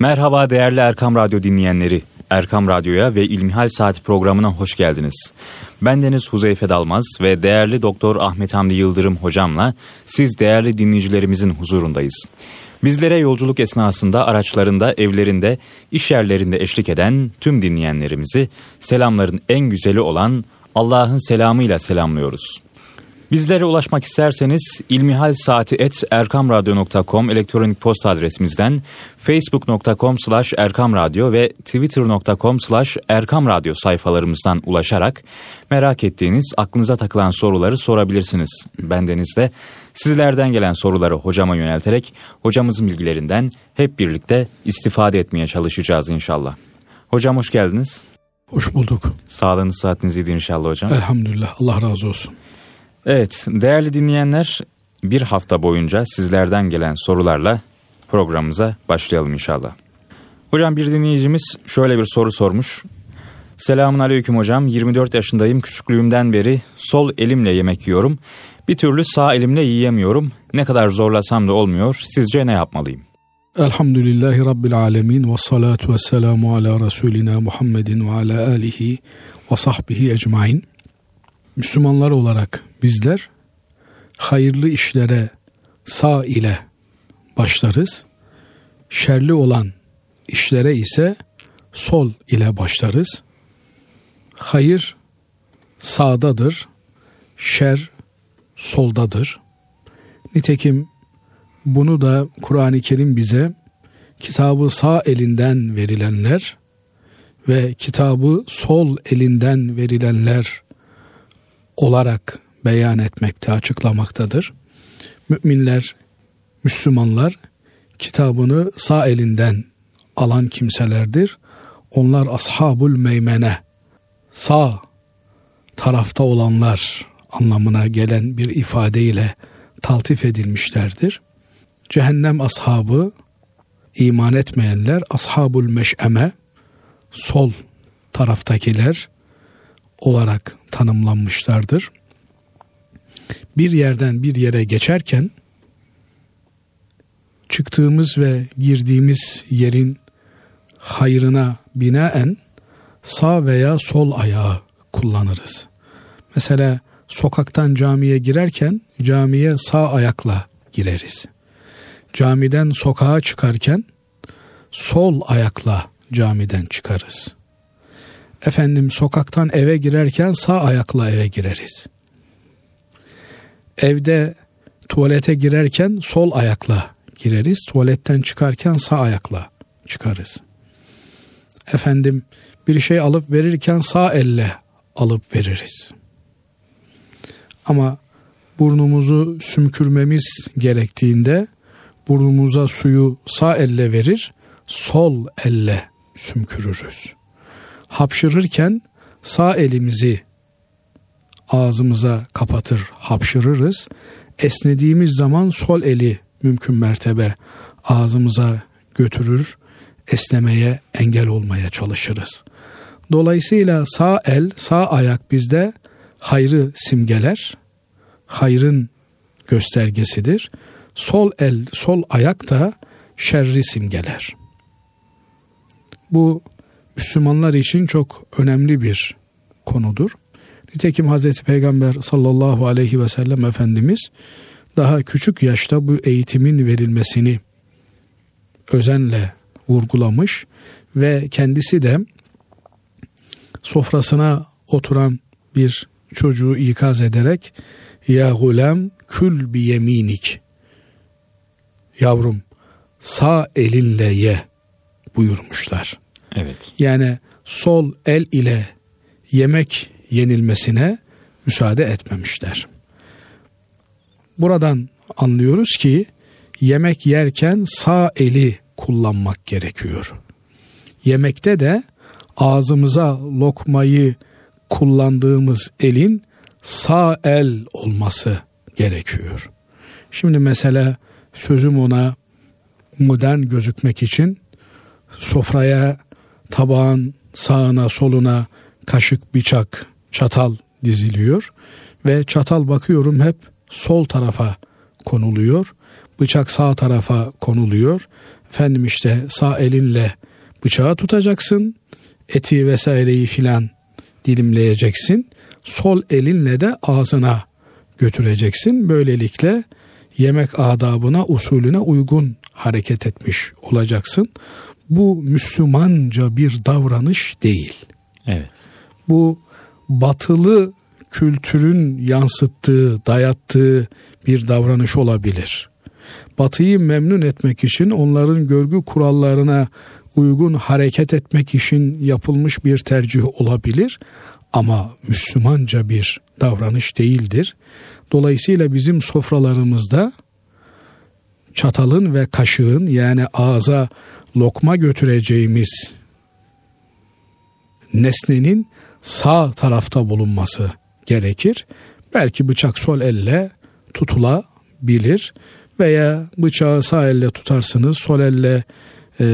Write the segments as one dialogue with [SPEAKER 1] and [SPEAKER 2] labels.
[SPEAKER 1] Merhaba değerli Erkam Radyo dinleyenleri. Erkam Radyo'ya ve İlmihal Saati programına hoş geldiniz. Ben Deniz Huzeyfe Dalmaz ve değerli Doktor Ahmet Hamdi Yıldırım hocamla siz değerli dinleyicilerimizin huzurundayız. Bizlere yolculuk esnasında araçlarında, evlerinde, iş yerlerinde eşlik eden tüm dinleyenlerimizi selamların en güzeli olan Allah'ın selamıyla selamlıyoruz. Bizlere ulaşmak isterseniz ilmihalsaati.erkamradyo.com elektronik posta adresimizden facebook.com slash erkamradyo ve twitter.com slash erkamradyo sayfalarımızdan ulaşarak merak ettiğiniz aklınıza takılan soruları sorabilirsiniz. Bendeniz de sizlerden gelen soruları hocama yönelterek hocamızın bilgilerinden hep birlikte istifade etmeye çalışacağız inşallah. Hocam hoş geldiniz.
[SPEAKER 2] Hoş bulduk.
[SPEAKER 1] Sağlığınız saatiniz iyiydi inşallah hocam.
[SPEAKER 2] Elhamdülillah Allah razı olsun.
[SPEAKER 1] Evet değerli dinleyenler bir hafta boyunca sizlerden gelen sorularla programımıza başlayalım inşallah. Hocam bir dinleyicimiz şöyle bir soru sormuş. Selamun aleyküm hocam 24 yaşındayım küçüklüğümden beri sol elimle yemek yiyorum. Bir türlü sağ elimle yiyemiyorum. Ne kadar zorlasam da olmuyor. Sizce ne yapmalıyım?
[SPEAKER 2] Elhamdülillahi Rabbil alemin ve salatu ve selamu ala Resulina Muhammedin ve ala alihi ve sahbihi ecmain. Müslümanlar olarak bizler hayırlı işlere sağ ile başlarız. Şerli olan işlere ise sol ile başlarız. Hayır sağdadır, şer soldadır. Nitekim bunu da Kur'an-ı Kerim bize kitabı sağ elinden verilenler ve kitabı sol elinden verilenler olarak beyan etmekte, açıklamaktadır. Müminler, Müslümanlar kitabını sağ elinden alan kimselerdir. Onlar ashabul meymene, sağ tarafta olanlar anlamına gelen bir ifadeyle taltif edilmişlerdir. Cehennem ashabı, iman etmeyenler ashabul meş'eme, sol taraftakiler olarak tanımlanmışlardır. Bir yerden bir yere geçerken çıktığımız ve girdiğimiz yerin hayrına binaen sağ veya sol ayağı kullanırız. Mesela sokaktan camiye girerken camiye sağ ayakla gireriz. Camiden sokağa çıkarken sol ayakla camiden çıkarız. Efendim sokaktan eve girerken sağ ayakla eve gireriz. Evde tuvalete girerken sol ayakla gireriz. Tuvaletten çıkarken sağ ayakla çıkarız. Efendim bir şey alıp verirken sağ elle alıp veririz. Ama burnumuzu sümkürmemiz gerektiğinde burnumuza suyu sağ elle verir, sol elle sümkürürüz. Hapşırırken sağ elimizi ağzımıza kapatır, hapşırırız. Esnediğimiz zaman sol eli mümkün mertebe ağzımıza götürür, esnemeye engel olmaya çalışırız. Dolayısıyla sağ el, sağ ayak bizde hayrı simgeler, hayrın göstergesidir. Sol el, sol ayak da şerri simgeler. Bu Müslümanlar için çok önemli bir konudur. Nitekim Hazreti Peygamber sallallahu aleyhi ve sellem Efendimiz daha küçük yaşta bu eğitimin verilmesini özenle vurgulamış ve kendisi de sofrasına oturan bir çocuğu ikaz ederek ya gulem kül bi yeminik yavrum sağ elinle ye buyurmuşlar.
[SPEAKER 1] Evet.
[SPEAKER 2] Yani sol el ile yemek yenilmesine müsaade etmemişler. Buradan anlıyoruz ki yemek yerken sağ eli kullanmak gerekiyor. Yemekte de ağzımıza lokmayı kullandığımız elin sağ el olması gerekiyor. Şimdi mesela sözüm ona modern gözükmek için sofraya tabağın sağına soluna kaşık, bıçak, çatal diziliyor ve çatal bakıyorum hep sol tarafa konuluyor. Bıçak sağ tarafa konuluyor efendim işte sağ elinle bıçağı tutacaksın. Eti vesaireyi filan dilimleyeceksin. Sol elinle de ağzına götüreceksin. Böylelikle yemek adabına, usulüne uygun hareket etmiş olacaksın. Bu Müslümanca bir davranış değil.
[SPEAKER 1] Evet.
[SPEAKER 2] Bu batılı kültürün yansıttığı, dayattığı bir davranış olabilir. Batıyı memnun etmek için onların görgü kurallarına uygun hareket etmek için yapılmış bir tercih olabilir ama Müslümanca bir davranış değildir. Dolayısıyla bizim sofralarımızda çatalın ve kaşığın yani ağza lokma götüreceğimiz nesnenin sağ tarafta bulunması gerekir. Belki bıçak sol elle tutulabilir veya bıçağı sağ elle tutarsınız sol elle e,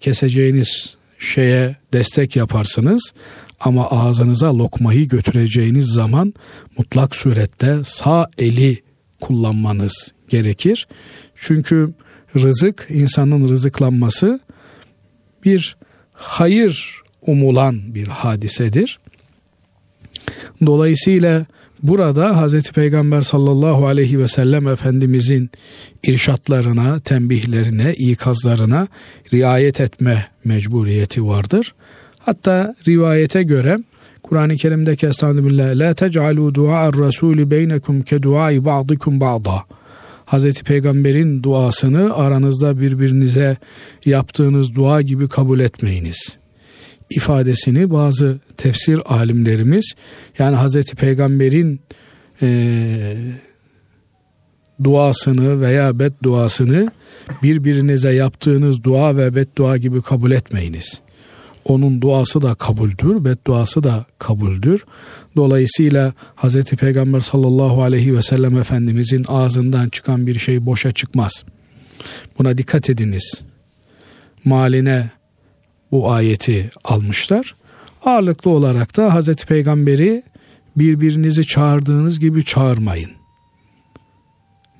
[SPEAKER 2] keseceğiniz şeye destek yaparsınız ama ağzınıza lokmayı götüreceğiniz zaman mutlak surette sağ eli kullanmanız gerekir. Çünkü rızık insanın rızıklanması bir hayır umulan bir hadisedir. Dolayısıyla burada Hazreti Peygamber sallallahu aleyhi ve sellem Efendimizin irşatlarına, tembihlerine, ikazlarına riayet etme mecburiyeti vardır. Hatta rivayete göre Kur'an-ı Kerim'deki Estağfirullah La tec'alû dua'ar rasûlü beynekum ke duai ba'dikum ba'da Hazreti Peygamber'in duasını aranızda birbirinize yaptığınız dua gibi kabul etmeyiniz ifadesini bazı tefsir alimlerimiz yani Hazreti Peygamber'in e, duasını veya bedduasını birbirinize yaptığınız dua ve beddua gibi kabul etmeyiniz. Onun duası da kabuldür, bedduası da kabuldür. Dolayısıyla Hz. Peygamber sallallahu aleyhi ve sellem Efendimizin ağzından çıkan bir şey boşa çıkmaz. Buna dikkat ediniz. Maline bu ayeti almışlar. Ağırlıklı olarak da Hz. Peygamberi birbirinizi çağırdığınız gibi çağırmayın.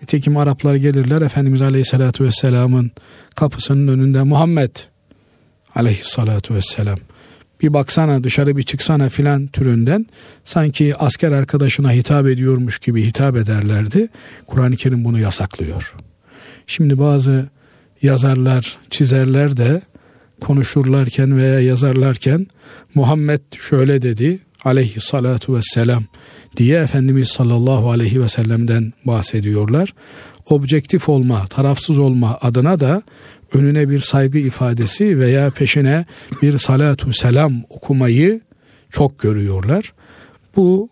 [SPEAKER 2] Nitekim Araplar gelirler Efendimiz Aleyhisselatü Vesselam'ın kapısının önünde Muhammed Aleyhisselatü Vesselam bir baksana dışarı bir çıksana filan türünden sanki asker arkadaşına hitap ediyormuş gibi hitap ederlerdi. Kur'an-ı Kerim bunu yasaklıyor. Şimdi bazı yazarlar, çizerler de konuşurlarken veya yazarlarken Muhammed şöyle dedi aleyhissalatu vesselam diye Efendimiz sallallahu aleyhi ve sellem'den bahsediyorlar. Objektif olma, tarafsız olma adına da önüne bir saygı ifadesi veya peşine bir salatu selam okumayı çok görüyorlar. Bu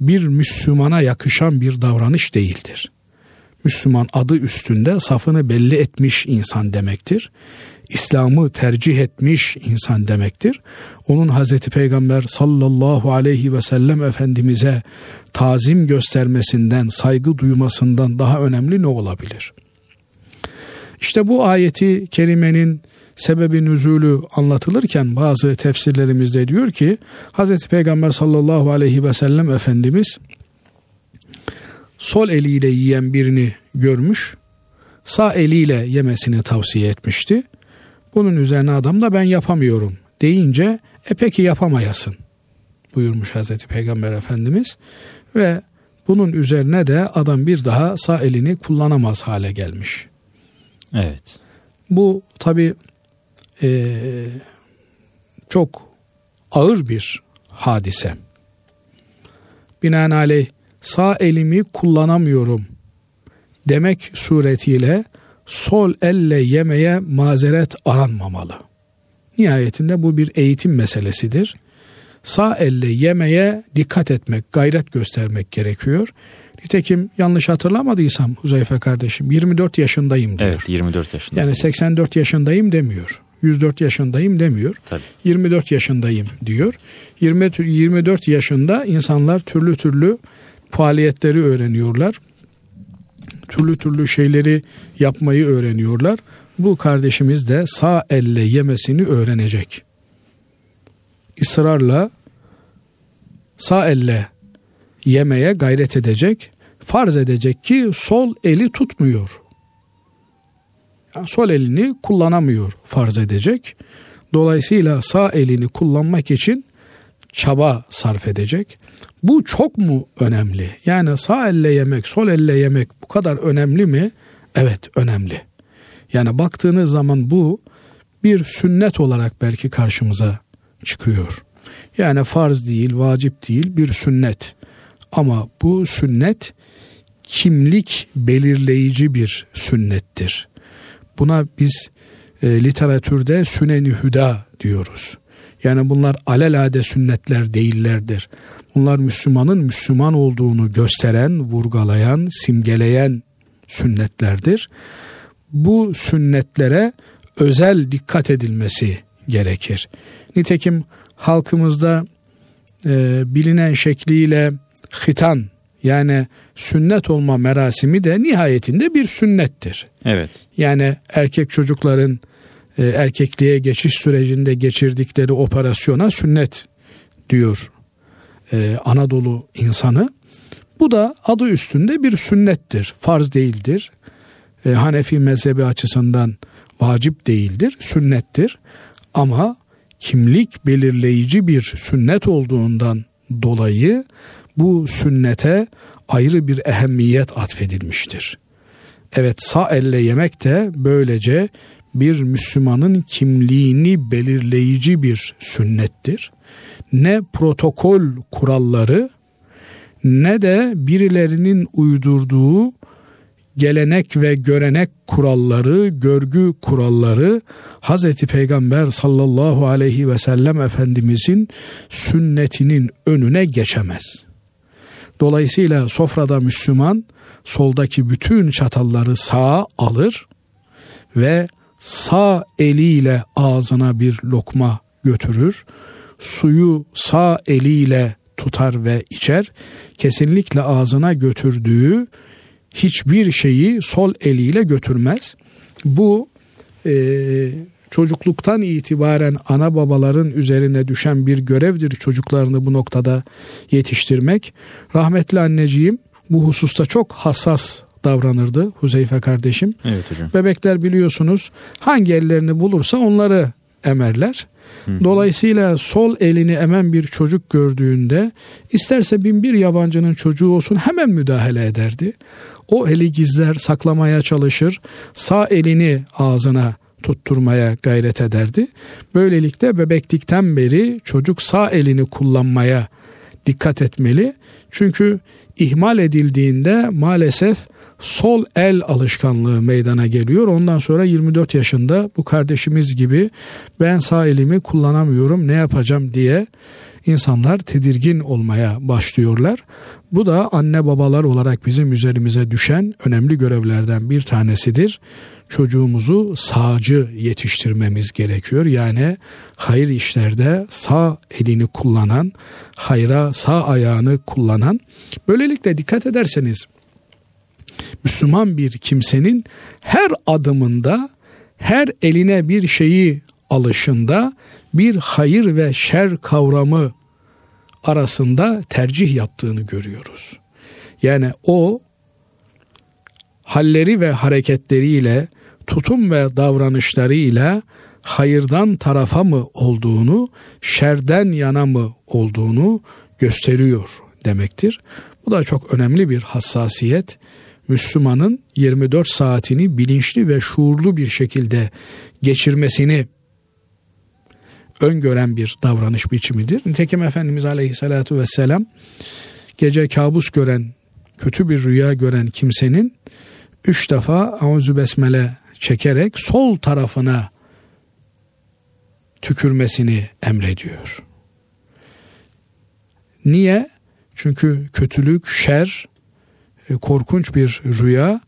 [SPEAKER 2] bir Müslümana yakışan bir davranış değildir. Müslüman adı üstünde safını belli etmiş insan demektir. İslam'ı tercih etmiş insan demektir. Onun Hazreti Peygamber sallallahu aleyhi ve sellem Efendimiz'e tazim göstermesinden, saygı duymasından daha önemli ne olabilir? İşte bu ayeti kerimenin sebebi nüzulü anlatılırken bazı tefsirlerimizde diyor ki Hazreti Peygamber sallallahu aleyhi ve sellem Efendimiz sol eliyle yiyen birini görmüş, sağ eliyle yemesini tavsiye etmişti. Bunun üzerine adam da ben yapamıyorum deyince e peki yapamayasın buyurmuş Hazreti Peygamber Efendimiz ve bunun üzerine de adam bir daha sağ elini kullanamaz hale gelmiş.
[SPEAKER 1] Evet.
[SPEAKER 2] Bu tabi e, çok ağır bir hadise. Binaenaleyh sağ elimi kullanamıyorum demek suretiyle sol elle yemeye mazeret aranmamalı. Nihayetinde bu bir eğitim meselesidir. Sağ elle yemeye dikkat etmek, gayret göstermek gerekiyor. Nitekim yanlış hatırlamadıysam Huzeyfe kardeşim 24 yaşındayım diyor.
[SPEAKER 1] Evet 24 yaşında.
[SPEAKER 2] Yani 84 yaşındayım demiyor. 104 yaşındayım demiyor.
[SPEAKER 1] Tabii.
[SPEAKER 2] 24 yaşındayım diyor. 20 24 yaşında insanlar türlü türlü faaliyetleri öğreniyorlar türlü türlü şeyleri yapmayı öğreniyorlar. Bu kardeşimiz de sağ elle yemesini öğrenecek. İsrarla sağ elle yemeye gayret edecek. Farz edecek ki sol eli tutmuyor. Yani sol elini kullanamıyor farz edecek. Dolayısıyla sağ elini kullanmak için çaba sarf edecek. Bu çok mu önemli? Yani sağ elle yemek, sol elle yemek bu kadar önemli mi? Evet, önemli. Yani baktığınız zaman bu bir sünnet olarak belki karşımıza çıkıyor. Yani farz değil, vacip değil, bir sünnet. Ama bu sünnet kimlik belirleyici bir sünnettir. Buna biz e, literatürde süneni hüda diyoruz. Yani bunlar alelade sünnetler değillerdir. Bunlar Müslümanın Müslüman olduğunu gösteren, vurgalayan, simgeleyen sünnetlerdir. Bu sünnetlere özel dikkat edilmesi gerekir. Nitekim halkımızda e, bilinen şekliyle hitan yani sünnet olma merasimi de nihayetinde bir sünnettir.
[SPEAKER 1] Evet.
[SPEAKER 2] Yani erkek çocukların e, erkekliğe geçiş sürecinde geçirdikleri operasyona sünnet diyor e, Anadolu insanı. Bu da adı üstünde bir sünnettir, farz değildir. E, Hanefi mezhebi açısından vacip değildir, sünnettir. Ama kimlik belirleyici bir sünnet olduğundan dolayı bu sünnete ayrı bir ehemmiyet atfedilmiştir. Evet sağ elle yemek de böylece bir Müslümanın kimliğini belirleyici bir sünnettir. Ne protokol kuralları ne de birilerinin uydurduğu gelenek ve görenek kuralları, görgü kuralları Hazreti Peygamber sallallahu aleyhi ve sellem Efendimizin sünnetinin önüne geçemez. Dolayısıyla sofrada Müslüman soldaki bütün çatalları sağa alır ve sağ eliyle ağzına bir lokma götürür. Suyu sağ eliyle tutar ve içer. Kesinlikle ağzına götürdüğü hiçbir şeyi sol eliyle götürmez. Bu e, çocukluktan itibaren ana babaların üzerine düşen bir görevdir çocuklarını bu noktada yetiştirmek. Rahmetli anneciğim bu hususta çok hassas davranırdı Huzeyfe kardeşim.
[SPEAKER 1] Evet hocam.
[SPEAKER 2] Bebekler biliyorsunuz hangi ellerini bulursa onları emerler. Dolayısıyla sol elini emen bir çocuk gördüğünde isterse bin bir yabancının çocuğu olsun hemen müdahale ederdi. O eli gizler, saklamaya çalışır. Sağ elini ağzına tutturmaya gayret ederdi. Böylelikle bebeklikten beri çocuk sağ elini kullanmaya dikkat etmeli. Çünkü ihmal edildiğinde maalesef sol el alışkanlığı meydana geliyor. Ondan sonra 24 yaşında bu kardeşimiz gibi ben sağ elimi kullanamıyorum ne yapacağım diye insanlar tedirgin olmaya başlıyorlar. Bu da anne babalar olarak bizim üzerimize düşen önemli görevlerden bir tanesidir. Çocuğumuzu sağcı yetiştirmemiz gerekiyor. Yani hayır işlerde sağ elini kullanan, hayra sağ ayağını kullanan. Böylelikle dikkat ederseniz Müslüman bir kimsenin her adımında, her eline bir şeyi alışında bir hayır ve şer kavramı arasında tercih yaptığını görüyoruz. Yani o halleri ve hareketleriyle, tutum ve davranışlarıyla hayırdan tarafa mı olduğunu, şerden yana mı olduğunu gösteriyor demektir. Bu da çok önemli bir hassasiyet. Müslümanın 24 saatini bilinçli ve şuurlu bir şekilde geçirmesini öngören bir davranış biçimidir. Nitekim Efendimiz Aleyhisselatü Vesselam gece kabus gören, kötü bir rüya gören kimsenin üç defa Auzu Besmele çekerek sol tarafına tükürmesini emrediyor. Niye? Çünkü kötülük, şer, e, korkunç bir rüya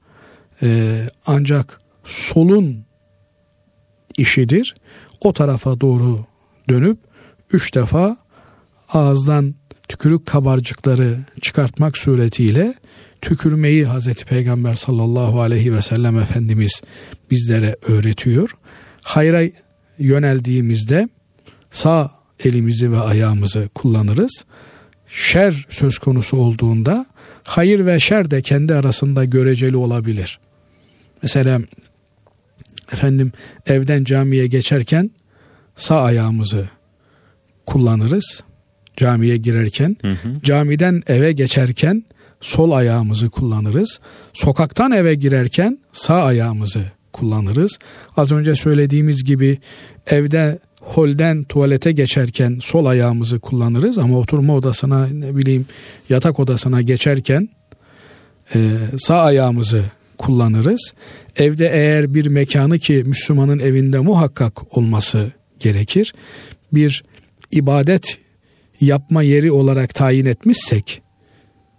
[SPEAKER 2] e, ancak solun işidir. O tarafa doğru dönüp üç defa ağızdan tükürük kabarcıkları çıkartmak suretiyle tükürmeyi Hazreti Peygamber sallallahu aleyhi ve sellem Efendimiz bizlere öğretiyor. Hayra yöneldiğimizde sağ elimizi ve ayağımızı kullanırız. Şer söz konusu olduğunda hayır ve şer de kendi arasında göreceli olabilir. Mesela Efendim evden camiye geçerken sağ ayağımızı kullanırız. Camiye girerken, hı hı. camiden eve geçerken sol ayağımızı kullanırız. Sokaktan eve girerken sağ ayağımızı kullanırız. Az önce söylediğimiz gibi evde holden tuvalete geçerken sol ayağımızı kullanırız ama oturma odasına ne bileyim yatak odasına geçerken e, sağ ayağımızı kullanırız. Evde eğer bir mekanı ki Müslümanın evinde muhakkak olması gerekir. Bir ibadet yapma yeri olarak tayin etmişsek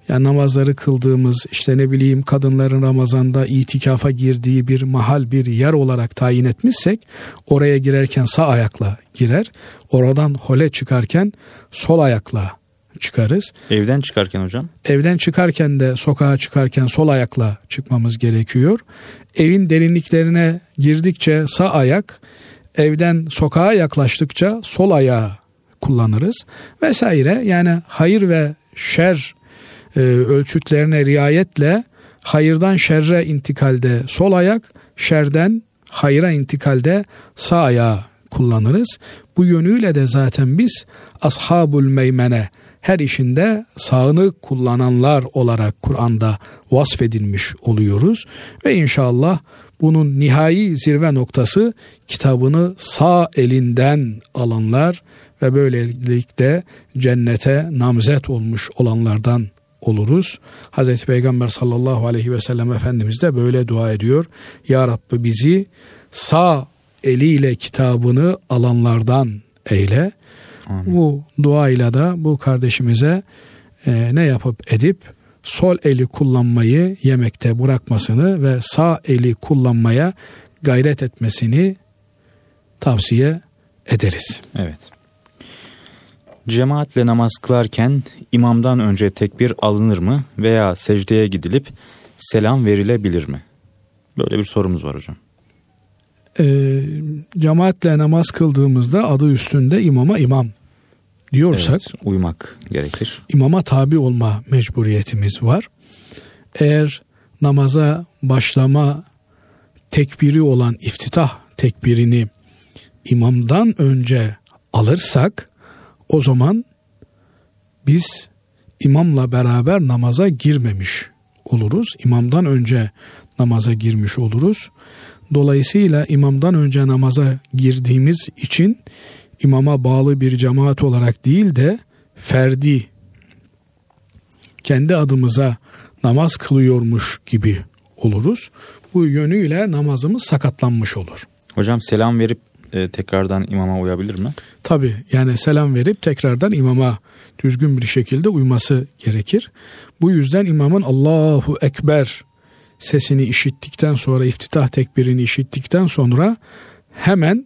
[SPEAKER 2] yani namazları kıldığımız işte ne bileyim kadınların Ramazan'da itikafa girdiği bir mahal bir yer olarak tayin etmişsek oraya girerken sağ ayakla girer. Oradan hole çıkarken sol ayakla çıkarız.
[SPEAKER 1] Evden çıkarken hocam?
[SPEAKER 2] Evden çıkarken de sokağa çıkarken sol ayakla çıkmamız gerekiyor. Evin derinliklerine girdikçe sağ ayak, evden sokağa yaklaştıkça sol ayağı kullanırız vesaire. Yani hayır ve şer e, ölçütlerine riayetle hayırdan şerre intikalde sol ayak, şerden hayra intikalde sağ ayağı kullanırız. Bu yönüyle de zaten biz ashabul meymene her işinde sağını kullananlar olarak Kur'an'da vasfedilmiş oluyoruz ve inşallah bunun nihai zirve noktası kitabını sağ elinden alanlar ve böylelikle cennete namzet olmuş olanlardan oluruz. Hazreti Peygamber sallallahu aleyhi ve sellem Efendimiz de böyle dua ediyor. Ya Rabbi bizi sağ eliyle kitabını alanlardan eyle. Amin. Bu duayla da bu kardeşimize e, ne yapıp edip sol eli kullanmayı yemekte bırakmasını ve sağ eli kullanmaya gayret etmesini tavsiye ederiz.
[SPEAKER 1] Evet. Cemaatle namaz kılarken imamdan önce tekbir alınır mı veya secdeye gidilip selam verilebilir mi? Böyle bir sorumuz var hocam.
[SPEAKER 2] E, cemaatle namaz kıldığımızda adı üstünde imama imam diyorsak evet,
[SPEAKER 1] uymak gerekir.
[SPEAKER 2] İmama tabi olma mecburiyetimiz var. Eğer namaza başlama tekbiri olan iftitah tekbirini imamdan önce alırsak o zaman biz imamla beraber namaza girmemiş oluruz. İmamdan önce namaza girmiş oluruz. Dolayısıyla imamdan önce namaza girdiğimiz için imama bağlı bir cemaat olarak değil de ferdi kendi adımıza namaz kılıyormuş gibi oluruz. Bu yönüyle namazımız sakatlanmış olur.
[SPEAKER 1] Hocam selam verip e, tekrardan imama uyabilir mi?
[SPEAKER 2] Tabi yani selam verip tekrardan imama düzgün bir şekilde uyması gerekir. Bu yüzden imamın Allahu Ekber sesini işittikten sonra iftitah tekbirini işittikten sonra hemen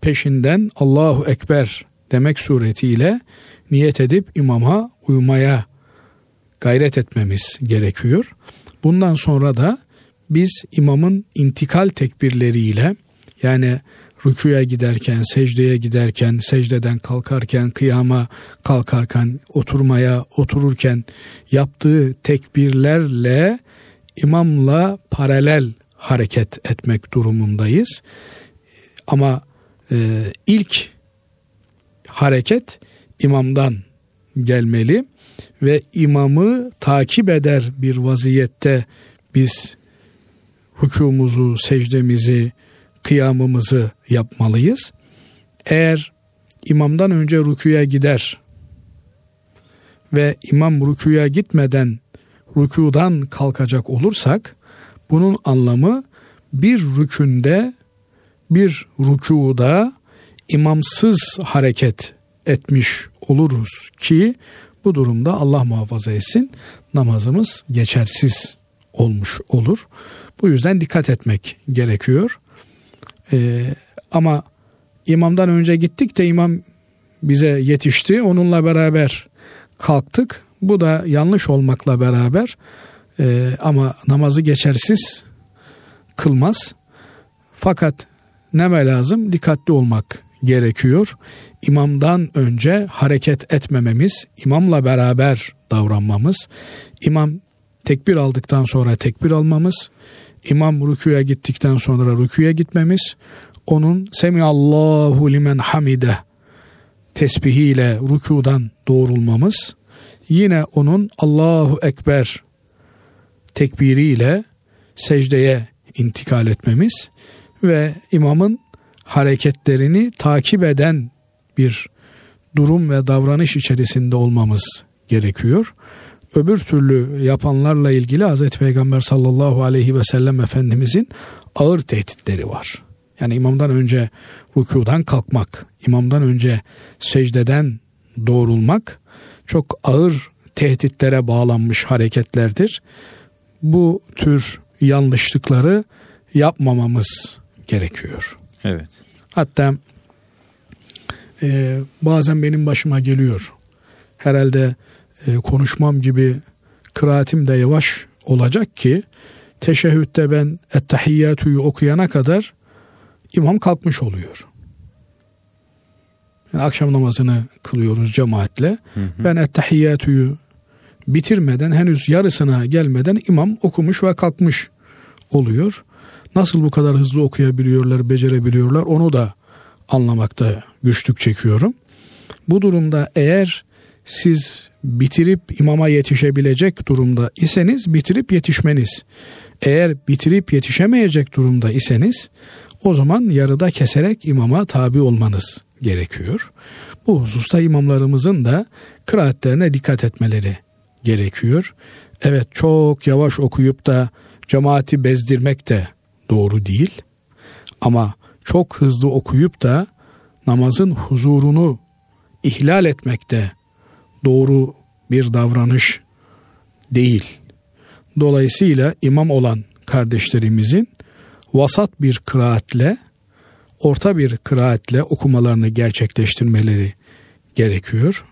[SPEAKER 2] peşinden Allahu Ekber demek suretiyle niyet edip imama uymaya gayret etmemiz gerekiyor. Bundan sonra da biz imamın intikal tekbirleriyle yani rüküye giderken, secdeye giderken, secdeden kalkarken, kıyama kalkarken, oturmaya otururken yaptığı tekbirlerle imamla paralel hareket etmek durumundayız. Ama e, ilk hareket imamdan gelmeli ve imamı takip eder bir vaziyette biz hükümümüzü, secdemizi, kıyamımızı yapmalıyız. Eğer imamdan önce rüküye gider ve imam rüküye gitmeden rükudan kalkacak olursak bunun anlamı bir rükünde bir rükuda imamsız hareket etmiş oluruz ki bu durumda Allah muhafaza etsin namazımız geçersiz olmuş olur. Bu yüzden dikkat etmek gerekiyor. Ee, ama imamdan önce gittik de imam bize yetişti. Onunla beraber kalktık. Bu da yanlış olmakla beraber e, ama namazı geçersiz kılmaz. Fakat neme lazım? Dikkatli olmak gerekiyor. İmamdan önce hareket etmememiz, imamla beraber davranmamız, imam tekbir aldıktan sonra tekbir almamız, İmam rüküye gittikten sonra rüküye gitmemiz, onun Semiallahu limen hamide tesbihiyle rükudan doğrulmamız, yine onun Allahu Ekber tekbiriyle secdeye intikal etmemiz ve imamın hareketlerini takip eden bir durum ve davranış içerisinde olmamız gerekiyor. Öbür türlü yapanlarla ilgili Hz. Peygamber sallallahu aleyhi ve sellem Efendimizin ağır tehditleri var. Yani imamdan önce rükudan kalkmak, imamdan önce secdeden doğrulmak çok ağır tehditlere bağlanmış hareketlerdir. Bu tür yanlışlıkları yapmamamız gerekiyor.
[SPEAKER 1] Evet.
[SPEAKER 2] Hatta e, bazen benim başıma geliyor. Herhalde e, konuşmam gibi kıraatim de yavaş olacak ki teşehhütte ben ettehiyyatüyü okuyana kadar imam kalkmış oluyor. Yani akşam namazını kılıyoruz cemaatle. Hı hı. Ben ettehiyyatüyü bitirmeden henüz yarısına gelmeden imam okumuş ve kalkmış oluyor. Nasıl bu kadar hızlı okuyabiliyorlar, becerebiliyorlar onu da anlamakta güçlük çekiyorum. Bu durumda eğer siz bitirip imama yetişebilecek durumda iseniz bitirip yetişmeniz. Eğer bitirip yetişemeyecek durumda iseniz o zaman yarıda keserek imama tabi olmanız gerekiyor. Bu hususta imamlarımızın da kıraatlerine dikkat etmeleri gerekiyor. Evet çok yavaş okuyup da cemaati bezdirmek de doğru değil. Ama çok hızlı okuyup da namazın huzurunu ihlal etmek de doğru bir davranış değil. Dolayısıyla imam olan kardeşlerimizin vasat bir kıraatle, orta bir kıraatle okumalarını gerçekleştirmeleri gerekiyor.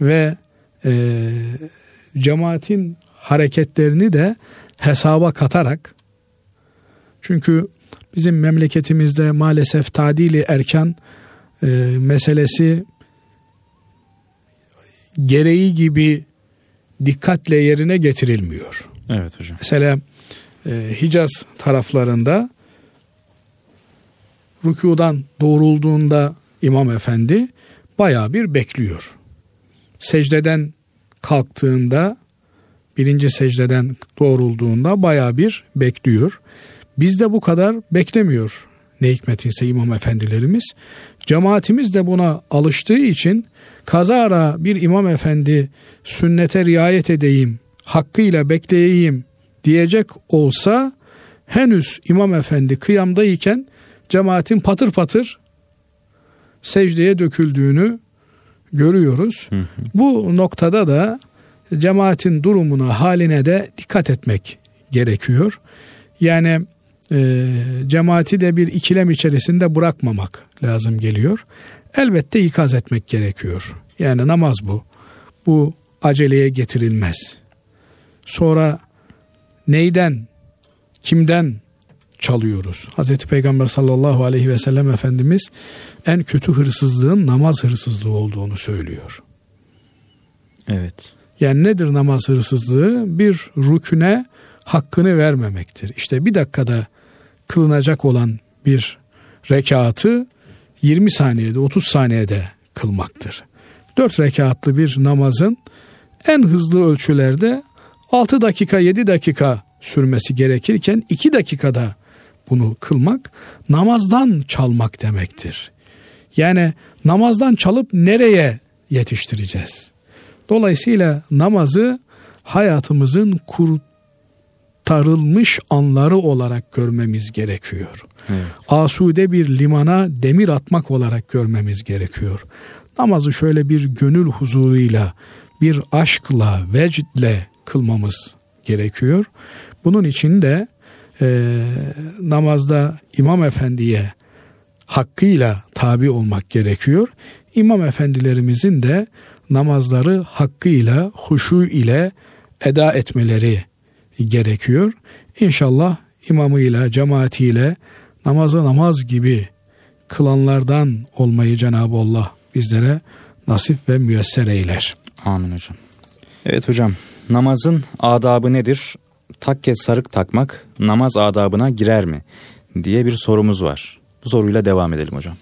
[SPEAKER 2] Ve e, cemaatin hareketlerini de hesaba katarak çünkü bizim memleketimizde maalesef tadili erkan e, meselesi gereği gibi dikkatle yerine getirilmiyor.
[SPEAKER 1] Evet hocam.
[SPEAKER 2] Mesela e, Hicaz taraflarında rükudan doğrulduğunda İmam Efendi baya bir bekliyor. Secdeden kalktığında birinci secdeden doğrulduğunda baya bir bekliyor. Bizde bu kadar beklemiyor ne hikmetinse imam efendilerimiz. Cemaatimiz de buna alıştığı için kazara bir imam efendi sünnete riayet edeyim, hakkıyla bekleyeyim diyecek olsa henüz imam efendi kıyamdayken cemaatin patır patır secdeye döküldüğünü görüyoruz. Hı hı. Bu noktada da cemaatin durumuna haline de dikkat etmek gerekiyor. Yani e, cemaati de bir ikilem içerisinde bırakmamak lazım geliyor. Elbette ikaz etmek gerekiyor. Yani namaz bu. Bu aceleye getirilmez. Sonra neyden, kimden çalıyoruz? Hazreti Peygamber sallallahu aleyhi ve sellem Efendimiz en kötü hırsızlığın namaz hırsızlığı olduğunu söylüyor.
[SPEAKER 1] Evet.
[SPEAKER 2] Yani nedir namaz hırsızlığı? Bir rüküne hakkını vermemektir. İşte bir dakikada kılınacak olan bir rekatı 20 saniyede 30 saniyede kılmaktır. 4 rekatlı bir namazın en hızlı ölçülerde 6 dakika 7 dakika sürmesi gerekirken 2 dakikada bunu kılmak namazdan çalmak demektir. Yani namazdan çalıp nereye yetiştireceğiz? Dolayısıyla namazı hayatımızın kurtarılmış anları olarak görmemiz gerekiyor. Evet. Asude bir limana demir atmak olarak görmemiz gerekiyor. Namazı şöyle bir gönül huzuruyla, bir aşkla, vecdle kılmamız gerekiyor. Bunun için de e, namazda imam efendiye hakkıyla tabi olmak gerekiyor. İmam efendilerimizin de namazları hakkıyla, huşu ile eda etmeleri gerekiyor. İnşallah imamıyla, cemaatiyle namazı namaz gibi kılanlardan olmayı Cenab-ı Allah bizlere nasip ve müyesser eyler.
[SPEAKER 1] Amin hocam. Evet hocam namazın adabı nedir? takke sarık takmak namaz adabına girer mi? diye bir sorumuz var. Bu soruyla devam edelim hocam.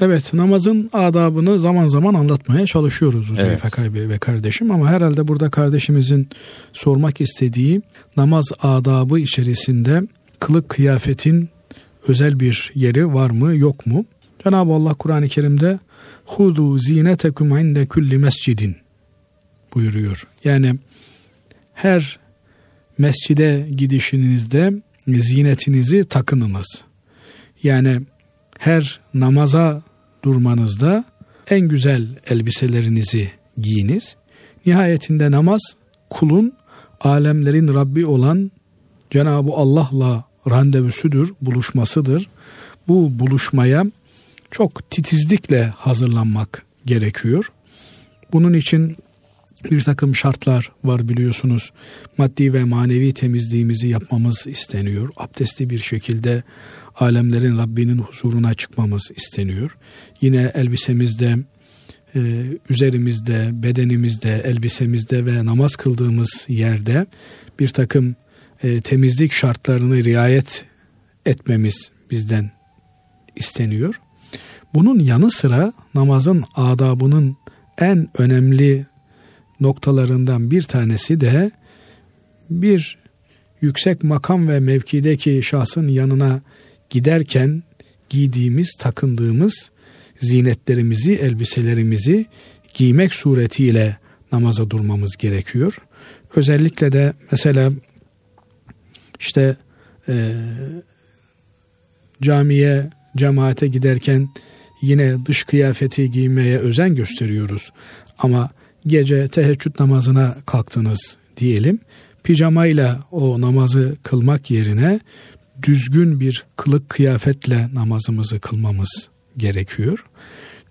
[SPEAKER 2] Evet namazın adabını zaman zaman anlatmaya çalışıyoruz Uzeyfe evet. ve kardeşim ama herhalde burada kardeşimizin sormak istediği namaz adabı içerisinde kılık kıyafetin özel bir yeri var mı yok mu? Cenab-ı Allah Kur'an-ı Kerim'de hudu zinetekum inde kulli mescidin buyuruyor. Yani her mescide gidişinizde zinetinizi takınınız. Yani her namaza durmanızda en güzel elbiselerinizi giyiniz. Nihayetinde namaz kulun alemlerin Rabbi olan Cenab-ı Allah'la randevusudur, buluşmasıdır. Bu buluşmaya çok titizlikle hazırlanmak gerekiyor. Bunun için bir takım şartlar var biliyorsunuz. Maddi ve manevi temizliğimizi yapmamız isteniyor. Abdestli bir şekilde alemlerin Rabbinin huzuruna çıkmamız isteniyor. Yine elbisemizde, e, üzerimizde, bedenimizde, elbisemizde ve namaz kıldığımız yerde bir takım e, temizlik şartlarını riayet etmemiz bizden isteniyor. Bunun yanı sıra namazın adabının en önemli noktalarından bir tanesi de bir yüksek makam ve mevkideki şahsın yanına giderken giydiğimiz, takındığımız zinetlerimizi, elbiselerimizi giymek suretiyle namaza durmamız gerekiyor. Özellikle de mesela işte e, camiye, cemaate giderken yine dış kıyafeti giymeye özen gösteriyoruz. Ama gece teheccüd namazına kalktınız diyelim. Pijamayla o namazı kılmak yerine düzgün bir kılık kıyafetle namazımızı kılmamız gerekiyor.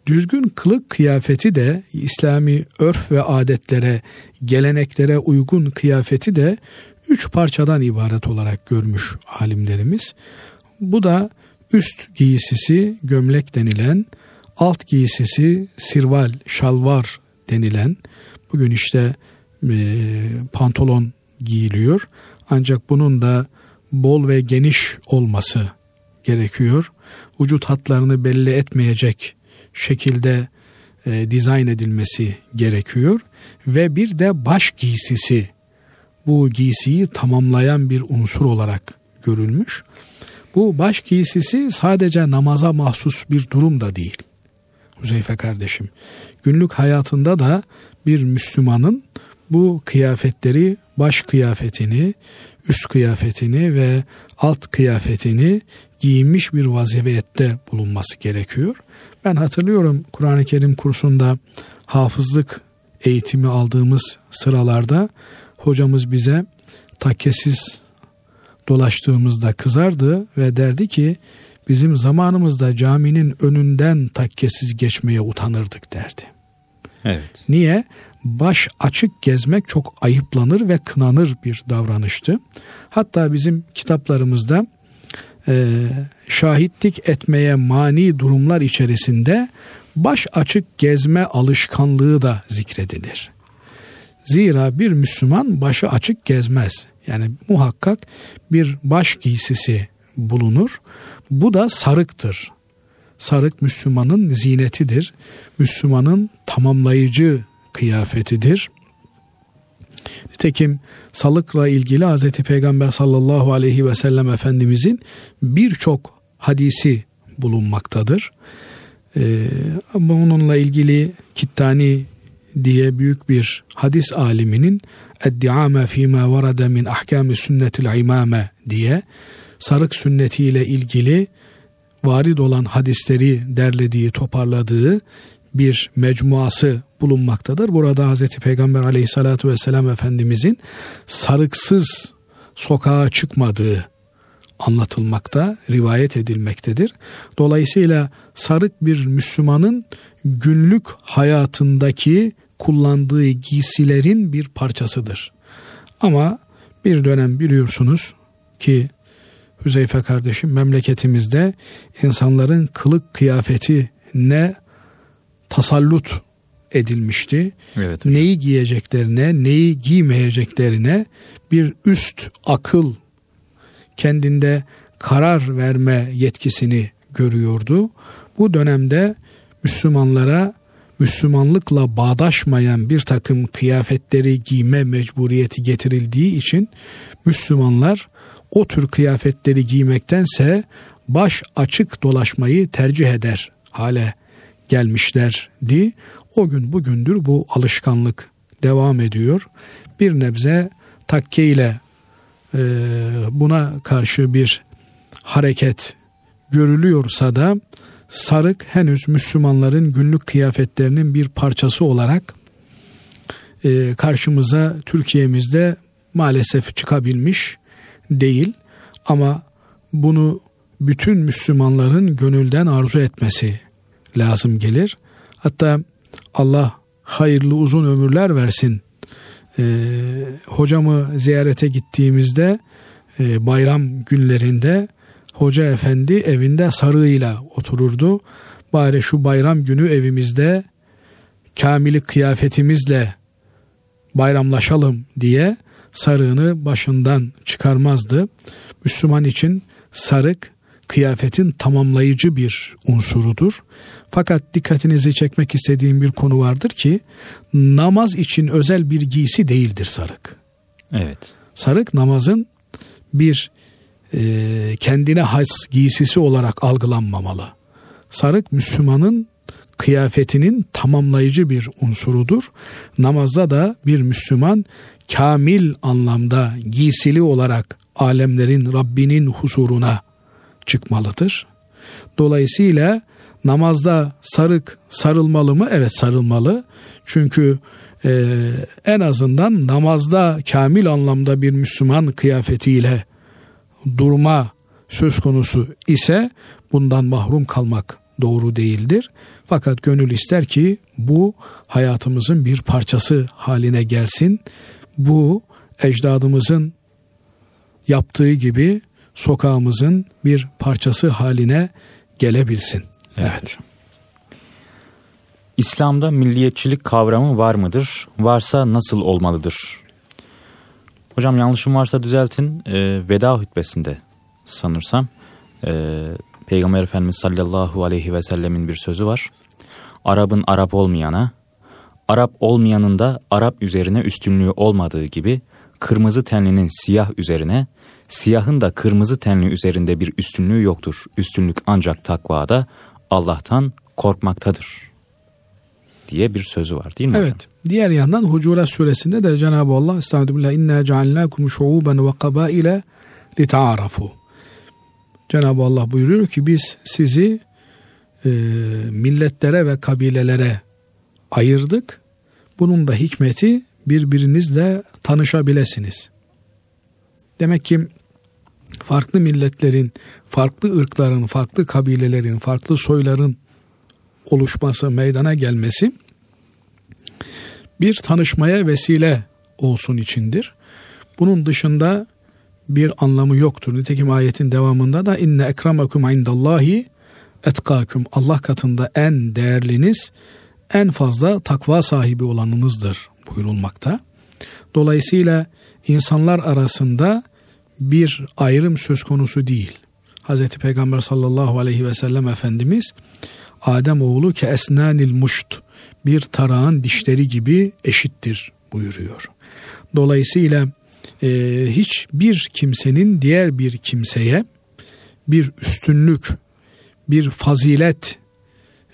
[SPEAKER 2] Düzgün kılık kıyafeti de İslami örf ve adetlere, geleneklere uygun kıyafeti de üç parçadan ibaret olarak görmüş alimlerimiz. Bu da üst giysisi gömlek denilen, alt giysisi sirval, şalvar denilen, bugün işte e, pantolon giyiliyor. Ancak bunun da bol ve geniş olması gerekiyor. Vücut hatlarını belli etmeyecek şekilde e, dizayn edilmesi gerekiyor ve bir de baş giysisi bu giysiyi tamamlayan bir unsur olarak görülmüş. Bu baş giysisi sadece namaza mahsus bir durum da değil. Huzeyfe kardeşim. Günlük hayatında da bir Müslümanın bu kıyafetleri, baş kıyafetini, üst kıyafetini ve alt kıyafetini giyinmiş bir vaziyette bulunması gerekiyor. Ben hatırlıyorum Kur'an-ı Kerim kursunda hafızlık eğitimi aldığımız sıralarda hocamız bize takkesiz dolaştığımızda kızardı ve derdi ki bizim zamanımızda caminin önünden takkesiz geçmeye utanırdık derdi.
[SPEAKER 1] Evet.
[SPEAKER 2] Niye? Baş açık gezmek çok ayıplanır ve kınanır bir davranıştı. Hatta bizim kitaplarımızda e, şahitlik etmeye mani durumlar içerisinde baş açık gezme alışkanlığı da zikredilir. Zira bir Müslüman başı açık gezmez. Yani muhakkak bir baş giysisi bulunur. Bu da sarıktır. Sarık Müslümanın zinetidir. Müslümanın tamamlayıcı kıyafetidir. Nitekim salıkla ilgili Hz. Peygamber sallallahu aleyhi ve sellem Efendimizin birçok hadisi bulunmaktadır. Ee, bununla ilgili Kittani diye büyük bir hadis aliminin Eddiame fîmâ varada min ahkâmi sünnetil imame diye sarık sünnetiyle ilgili varid olan hadisleri derlediği, toparladığı bir mecmuası bulunmaktadır. Burada Hz. Peygamber aleyhissalatu vesselam Efendimizin sarıksız sokağa çıkmadığı anlatılmakta, rivayet edilmektedir. Dolayısıyla sarık bir Müslümanın günlük hayatındaki kullandığı giysilerin bir parçasıdır. Ama bir dönem biliyorsunuz ki Hüzeyfe kardeşim memleketimizde insanların kılık kıyafeti ne tasallut edilmişti.
[SPEAKER 1] Evet.
[SPEAKER 2] Neyi giyeceklerine, neyi giymeyeceklerine bir üst akıl kendinde karar verme yetkisini görüyordu. Bu dönemde Müslümanlara Müslümanlıkla bağdaşmayan bir takım kıyafetleri giyme mecburiyeti getirildiği için Müslümanlar o tür kıyafetleri giymektense baş açık dolaşmayı tercih eder hale gelmişlerdi. O gün bugündür bu alışkanlık devam ediyor. Bir nebze takke ile e, buna karşı bir hareket görülüyorsa da sarık henüz Müslümanların günlük kıyafetlerinin bir parçası olarak e, karşımıza Türkiye'mizde maalesef çıkabilmiş değil ama bunu bütün Müslümanların gönülden arzu etmesi lazım gelir. Hatta Allah hayırlı uzun ömürler versin. Ee, hocamı ziyarete gittiğimizde e, bayram günlerinde hoca efendi evinde sarığıyla otururdu. Bari şu bayram günü evimizde kamili kıyafetimizle bayramlaşalım diye sarığını başından çıkarmazdı. Müslüman için sarık kıyafetin tamamlayıcı bir unsurudur. Fakat dikkatinizi çekmek istediğim bir konu vardır ki namaz için özel bir giysi değildir sarık.
[SPEAKER 1] Evet.
[SPEAKER 2] Sarık namazın bir e, kendine has giysisi olarak algılanmamalı. Sarık Müslümanın kıyafetinin tamamlayıcı bir unsurudur. Namazda da bir Müslüman kamil anlamda giysili olarak alemlerin Rabbinin huzuruna çıkmalıdır. Dolayısıyla namazda sarık sarılmalı mı? Evet sarılmalı. Çünkü e, en azından namazda kamil anlamda bir Müslüman kıyafetiyle durma söz konusu ise bundan mahrum kalmak doğru değildir. Fakat gönül ister ki bu hayatımızın bir parçası haline gelsin. Bu ecdadımızın yaptığı gibi sokağımızın bir parçası haline gelebilsin.
[SPEAKER 1] Evet. evet. İslam'da milliyetçilik kavramı var mıdır? Varsa nasıl olmalıdır? Hocam yanlışım varsa düzeltin. E, veda hutbesinde sanırsam e, Peygamber Efendimiz sallallahu aleyhi ve sellemin bir sözü var. Arap'ın Arap olmayana, Arap olmayanın da Arap üzerine üstünlüğü olmadığı gibi kırmızı tenlinin siyah üzerine, siyahın da kırmızı tenli üzerinde bir üstünlüğü yoktur. Üstünlük ancak takvada Allah'tan korkmaktadır diye bir sözü var değil mi
[SPEAKER 2] evet.
[SPEAKER 1] hocam?
[SPEAKER 2] Diğer yandan Hucurat suresinde de Cenab-ı Allah Estağfirullah inna cealnakum şuuben ve kabaile lita'arafu. Cenab-ı Allah buyuruyor ki biz sizi e, milletlere ve kabilelere ayırdık. Bunun da hikmeti birbirinizle tanışabilesiniz. Demek ki farklı milletlerin, farklı ırkların, farklı kabilelerin, farklı soyların oluşması, meydana gelmesi bir tanışmaya vesile olsun içindir. Bunun dışında bir anlamı yoktur. Nitekim ayetin devamında da inne ekramakum indallahi etkaküm Allah katında en değerliniz en fazla takva sahibi olanınızdır buyurulmakta. Dolayısıyla insanlar arasında bir ayrım söz konusu değil. Hz. Peygamber sallallahu aleyhi ve sellem Efendimiz Adem oğlu ke esnanil muşt bir tarağın dişleri gibi eşittir buyuruyor. Dolayısıyla e, hiçbir kimsenin diğer bir kimseye bir üstünlük, bir fazilet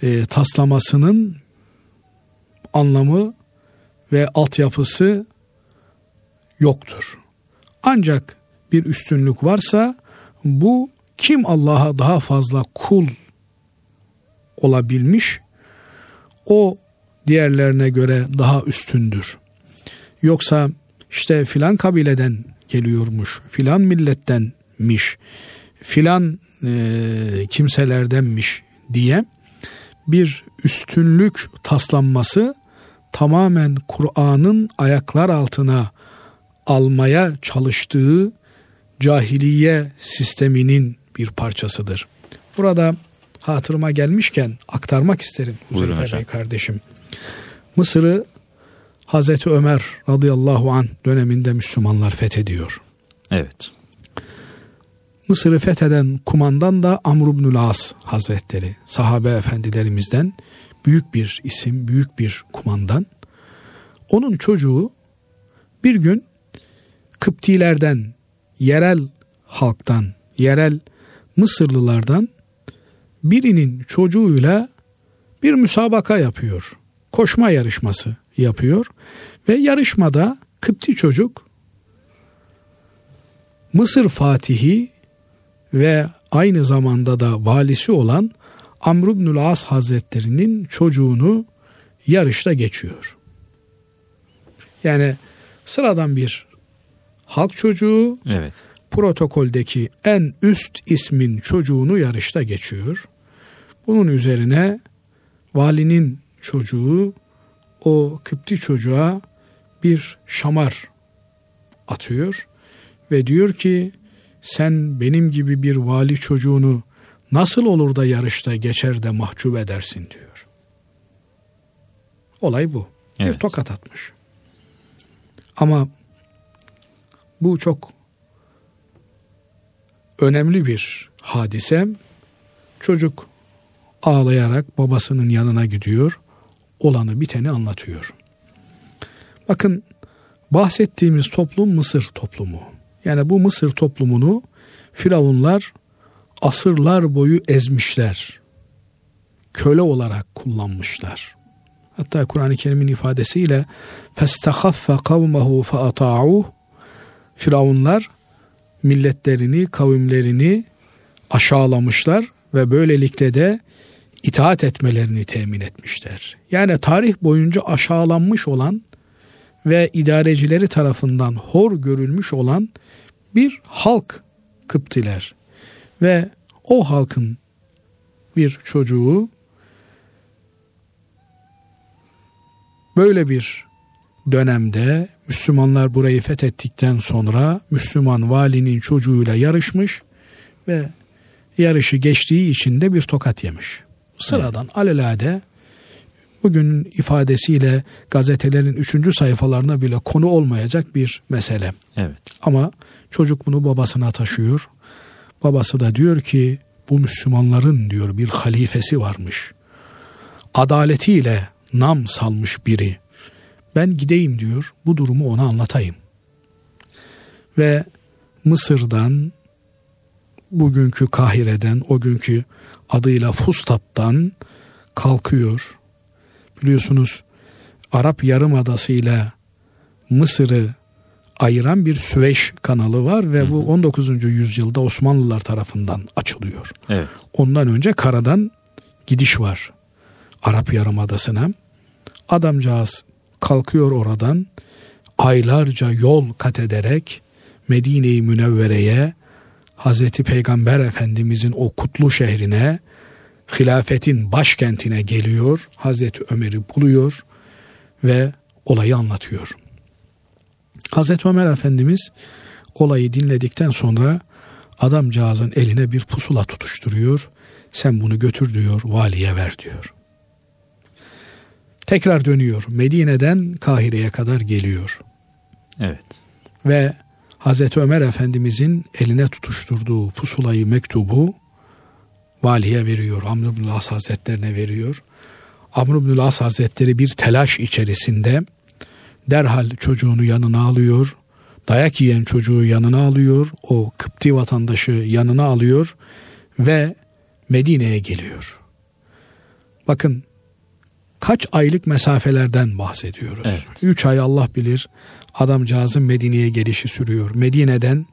[SPEAKER 2] e, taslamasının anlamı ve altyapısı yoktur. Ancak bir üstünlük varsa bu kim Allah'a daha fazla kul olabilmiş o diğerlerine göre daha üstündür. Yoksa işte filan kabileden geliyormuş, filan millettenmiş, filan e, kimselerdenmiş diye bir üstünlük taslanması tamamen Kur'an'ın ayaklar altına almaya çalıştığı cahiliye sisteminin bir parçasıdır. Burada hatırıma gelmişken aktarmak isterim Huzeyfe Bey kardeşim. Mısır'ı Hazreti Ömer radıyallahu an döneminde Müslümanlar fethediyor.
[SPEAKER 1] Evet.
[SPEAKER 2] Mısır'ı fetheden kumandan da Amr ibn As Hazretleri, sahabe efendilerimizden büyük bir isim, büyük bir kumandan. Onun çocuğu bir gün Kıptilerden, yerel halktan, yerel Mısırlılardan birinin çocuğuyla bir müsabaka yapıyor. Koşma yarışması yapıyor ve yarışmada Kıpti çocuk Mısır Fatihi ve aynı zamanda da valisi olan Amr ibn As Hazretleri'nin çocuğunu yarışta geçiyor. Yani sıradan bir halk çocuğu
[SPEAKER 1] evet.
[SPEAKER 2] protokoldeki en üst ismin çocuğunu yarışta geçiyor. Bunun üzerine valinin çocuğu o Kıpti çocuğa bir şamar atıyor ve diyor ki sen benim gibi bir vali çocuğunu nasıl olur da yarışta geçer de mahcup edersin diyor. Olay bu. Evet. Bir tokat atmış. Ama bu çok önemli bir hadise. Çocuk ağlayarak babasının yanına gidiyor. Olanı biteni anlatıyor. Bakın bahsettiğimiz toplum Mısır toplumu. Yani bu Mısır toplumunu Firavunlar asırlar boyu ezmişler. Köle olarak kullanmışlar. Hatta Kur'an-ı Kerim'in ifadesiyle فَاسْتَخَفَّ قَوْمَهُ فَأَطَاعُوهُ Firavunlar milletlerini, kavimlerini aşağılamışlar ve böylelikle de itaat etmelerini temin etmişler. Yani tarih boyunca aşağılanmış olan ve idarecileri tarafından hor görülmüş olan bir halk Kıptiler ve o halkın bir çocuğu böyle bir dönemde Müslümanlar burayı fethettikten sonra Müslüman valinin çocuğuyla yarışmış ve yarışı geçtiği için de bir tokat yemiş. Sıradan evet. alelade bugünün ifadesiyle gazetelerin üçüncü sayfalarına bile konu olmayacak bir mesele.
[SPEAKER 1] Evet.
[SPEAKER 2] Ama çocuk bunu babasına taşıyor. Babası da diyor ki bu Müslümanların diyor bir halifesi varmış. Adaletiyle nam salmış biri. Ben gideyim diyor bu durumu ona anlatayım. Ve Mısır'dan bugünkü Kahire'den o günkü adıyla Fustat'tan kalkıyor. Biliyorsunuz Arap Yarımadası ile Mısır'ı ayıran bir Süveyş kanalı var ve hı hı. bu 19. yüzyılda Osmanlılar tarafından açılıyor.
[SPEAKER 1] Evet.
[SPEAKER 2] Ondan önce karadan gidiş var Arap Yarımadası'na. Adamcağız kalkıyor oradan aylarca yol kat ederek Medine-i Münevvere'ye Hazreti Peygamber Efendimizin o kutlu şehrine hilafetin başkentine geliyor. Hazreti Ömer'i buluyor ve olayı anlatıyor. Hazreti Ömer Efendimiz olayı dinledikten sonra adamcağızın eline bir pusula tutuşturuyor. Sen bunu götür diyor, valiye ver diyor. Tekrar dönüyor. Medine'den Kahire'ye kadar geliyor.
[SPEAKER 1] Evet.
[SPEAKER 2] Ve Hazreti Ömer Efendimizin eline tutuşturduğu pusulayı, mektubu valiye veriyor. Amr ibn As Hazretlerine veriyor. Amr ibn As Hazretleri bir telaş içerisinde derhal çocuğunu yanına alıyor. Dayak yiyen çocuğu yanına alıyor. O Kıpti vatandaşı yanına alıyor ve Medine'ye geliyor. Bakın kaç aylık mesafelerden bahsediyoruz. Evet. Üç ay Allah bilir adamcağızın Medine'ye gelişi sürüyor. Medine'den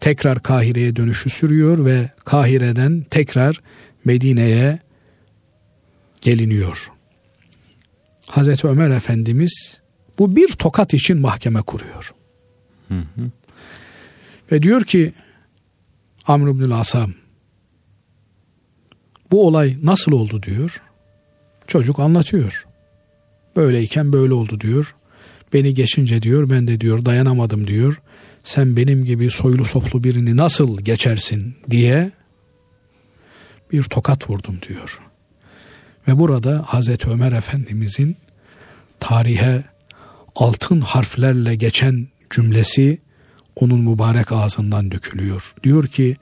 [SPEAKER 2] tekrar Kahire'ye dönüşü sürüyor ve Kahire'den tekrar Medine'ye geliniyor. Hazreti Ömer Efendimiz bu bir tokat için mahkeme kuruyor. Hı hı. Ve diyor ki Amr ibn Asam bu olay nasıl oldu diyor. Çocuk anlatıyor. Böyleyken böyle oldu diyor. Beni geçince diyor ben de diyor dayanamadım diyor. Sen benim gibi soylu soplu birini nasıl geçersin diye bir tokat vurdum diyor. Ve burada Hazreti Ömer Efendimizin tarihe altın harflerle geçen cümlesi onun mübarek ağzından dökülüyor. Diyor ki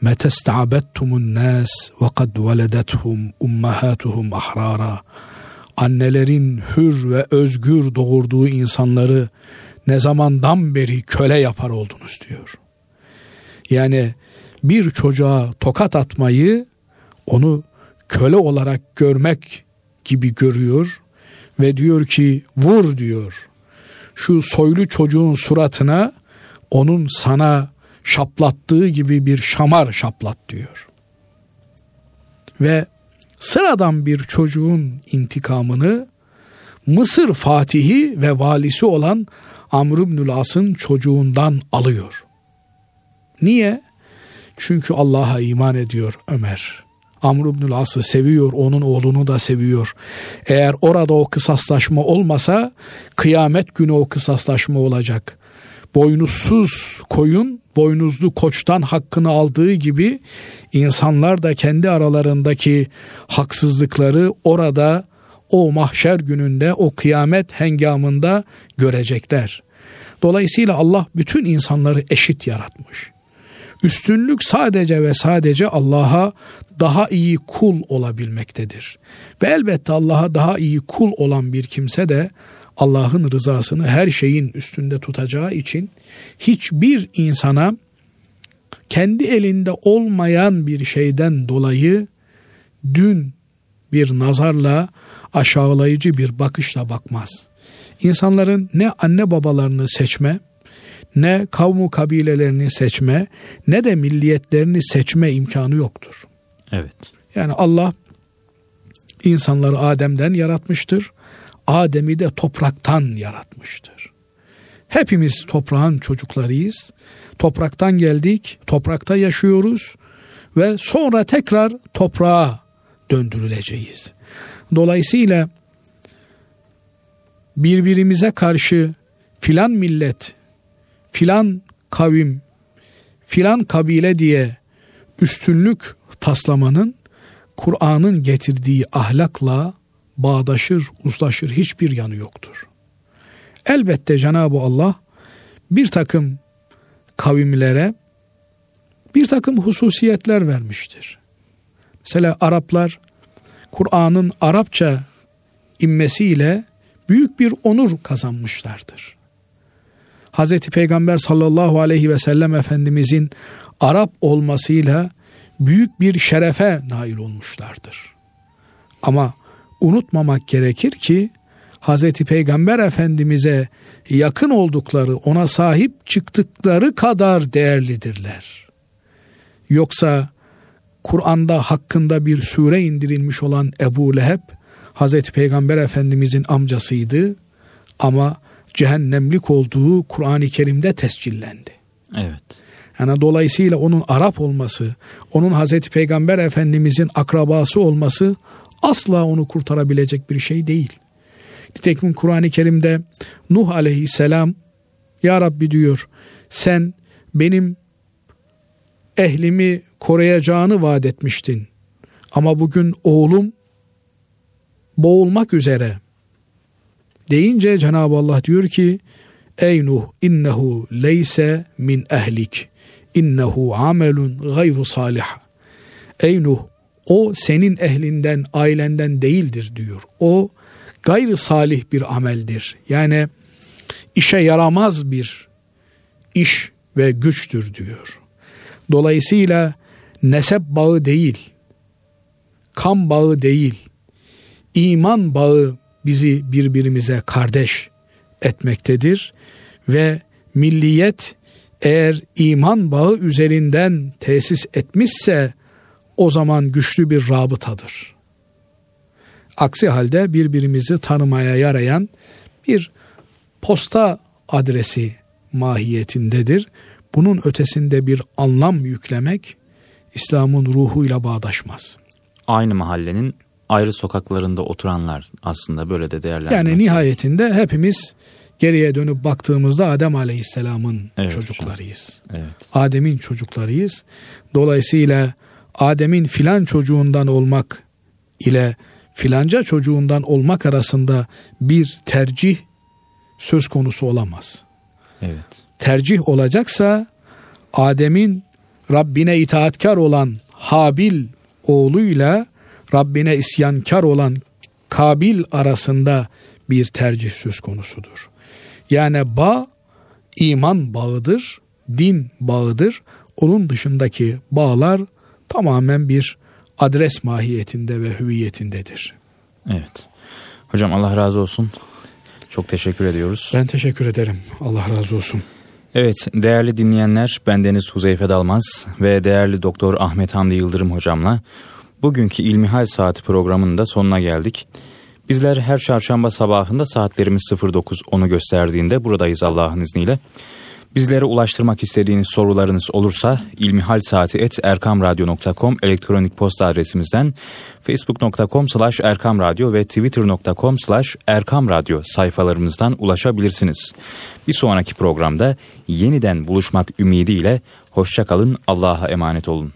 [SPEAKER 2] metesta'bettumun nas ve kad veledethum ummahatuhum ahrara annelerin hür ve özgür doğurduğu insanları ne zamandan beri köle yapar oldunuz diyor. Yani bir çocuğa tokat atmayı onu köle olarak görmek gibi görüyor ve diyor ki vur diyor. Şu soylu çocuğun suratına onun sana şaplattığı gibi bir şamar şaplat diyor. Ve sıradan bir çocuğun intikamını Mısır Fatihi ve valisi olan Amr ibn As'ın çocuğundan alıyor. Niye? Çünkü Allah'a iman ediyor Ömer. Amr ibn As'ı seviyor, onun oğlunu da seviyor. Eğer orada o kısaslaşma olmasa kıyamet günü o kısaslaşma olacak. Boynuzsuz koyun boynuzlu koçtan hakkını aldığı gibi insanlar da kendi aralarındaki haksızlıkları orada o mahşer gününde o kıyamet hengamında görecekler. Dolayısıyla Allah bütün insanları eşit yaratmış. Üstünlük sadece ve sadece Allah'a daha iyi kul olabilmektedir. Ve elbette Allah'a daha iyi kul olan bir kimse de Allah'ın rızasını her şeyin üstünde tutacağı için hiçbir insana kendi elinde olmayan bir şeyden dolayı dün bir nazarla aşağılayıcı bir bakışla bakmaz. İnsanların ne anne babalarını seçme, ne kavmu kabilelerini seçme, ne de milliyetlerini seçme imkanı yoktur.
[SPEAKER 1] Evet.
[SPEAKER 2] Yani Allah insanları Adem'den yaratmıştır. Adem'i de topraktan yaratmıştır. Hepimiz toprağın çocuklarıyız. Topraktan geldik, toprakta yaşıyoruz ve sonra tekrar toprağa döndürüleceğiz. Dolayısıyla birbirimize karşı filan millet, filan kavim, filan kabile diye üstünlük taslamanın Kur'an'ın getirdiği ahlakla bağdaşır, uzlaşır hiçbir yanı yoktur. Elbette Cenab-ı Allah bir takım kavimlere bir takım hususiyetler vermiştir. Mesela Araplar Kur'an'ın Arapça inmesiyle büyük bir onur kazanmışlardır. Hz. Peygamber sallallahu aleyhi ve sellem Efendimizin Arap olmasıyla büyük bir şerefe nail olmuşlardır. Ama unutmamak gerekir ki Hz. Peygamber Efendimiz'e yakın oldukları, ona sahip çıktıkları kadar değerlidirler. Yoksa Kur'an'da hakkında bir sure indirilmiş olan Ebu Leheb, Hz. Peygamber Efendimiz'in amcasıydı ama cehennemlik olduğu Kur'an-ı Kerim'de tescillendi.
[SPEAKER 1] Evet.
[SPEAKER 2] Yani dolayısıyla onun Arap olması, onun Hazreti Peygamber Efendimizin akrabası olması asla onu kurtarabilecek bir şey değil. Nitekim Kur'an-ı Kerim'de Nuh aleyhisselam Ya Rabbi diyor sen benim ehlimi koruyacağını vaat etmiştin. Ama bugün oğlum boğulmak üzere deyince Cenab-ı Allah diyor ki Ey Nuh innehu leyse min ehlik innehu amelun gayru salih. Ey Nuh o senin ehlinden ailenden değildir diyor. O gayri salih bir ameldir. Yani işe yaramaz bir iş ve güçtür diyor. Dolayısıyla nesep bağı değil, kan bağı değil, iman bağı bizi birbirimize kardeş etmektedir ve milliyet eğer iman bağı üzerinden tesis etmişse o zaman güçlü bir rabıtadır. Aksi halde birbirimizi tanımaya yarayan bir posta adresi mahiyetindedir. Bunun ötesinde bir anlam yüklemek İslam'ın ruhuyla bağdaşmaz.
[SPEAKER 1] Aynı mahallenin ayrı sokaklarında oturanlar aslında böyle de değerlendirilir.
[SPEAKER 2] Yani nihayetinde hepimiz geriye dönüp baktığımızda Adem Aleyhisselam'ın
[SPEAKER 1] evet,
[SPEAKER 2] çocuklarıyız.
[SPEAKER 1] Evet.
[SPEAKER 2] Adem'in çocuklarıyız. Dolayısıyla Adem'in filan çocuğundan olmak ile filanca çocuğundan olmak arasında bir tercih söz konusu olamaz.
[SPEAKER 1] Evet.
[SPEAKER 2] Tercih olacaksa Adem'in Rabbine itaatkar olan Habil oğluyla Rabbine isyankar olan Kabil arasında bir tercih söz konusudur. Yani bağ iman bağıdır, din bağıdır. Onun dışındaki bağlar tamamen bir adres mahiyetinde ve hüviyetindedir.
[SPEAKER 1] Evet. Hocam Allah razı olsun. Çok teşekkür ediyoruz.
[SPEAKER 2] Ben teşekkür ederim. Allah razı olsun.
[SPEAKER 1] Evet değerli dinleyenler bendeniz Huzeyfe Dalmaz ve değerli Doktor Ahmet Hamdi Yıldırım hocamla bugünkü İlmihal Saati programının da sonuna geldik. Bizler her çarşamba sabahında saatlerimiz 09.10'u gösterdiğinde buradayız Allah'ın izniyle. Bizlere ulaştırmak istediğiniz sorularınız olursa ilmihalsaati.erkamradyo.com elektronik posta adresimizden facebook.com slash erkamradyo ve twitter.com slash erkamradyo sayfalarımızdan ulaşabilirsiniz. Bir sonraki programda yeniden buluşmak ümidiyle hoşçakalın Allah'a emanet olun.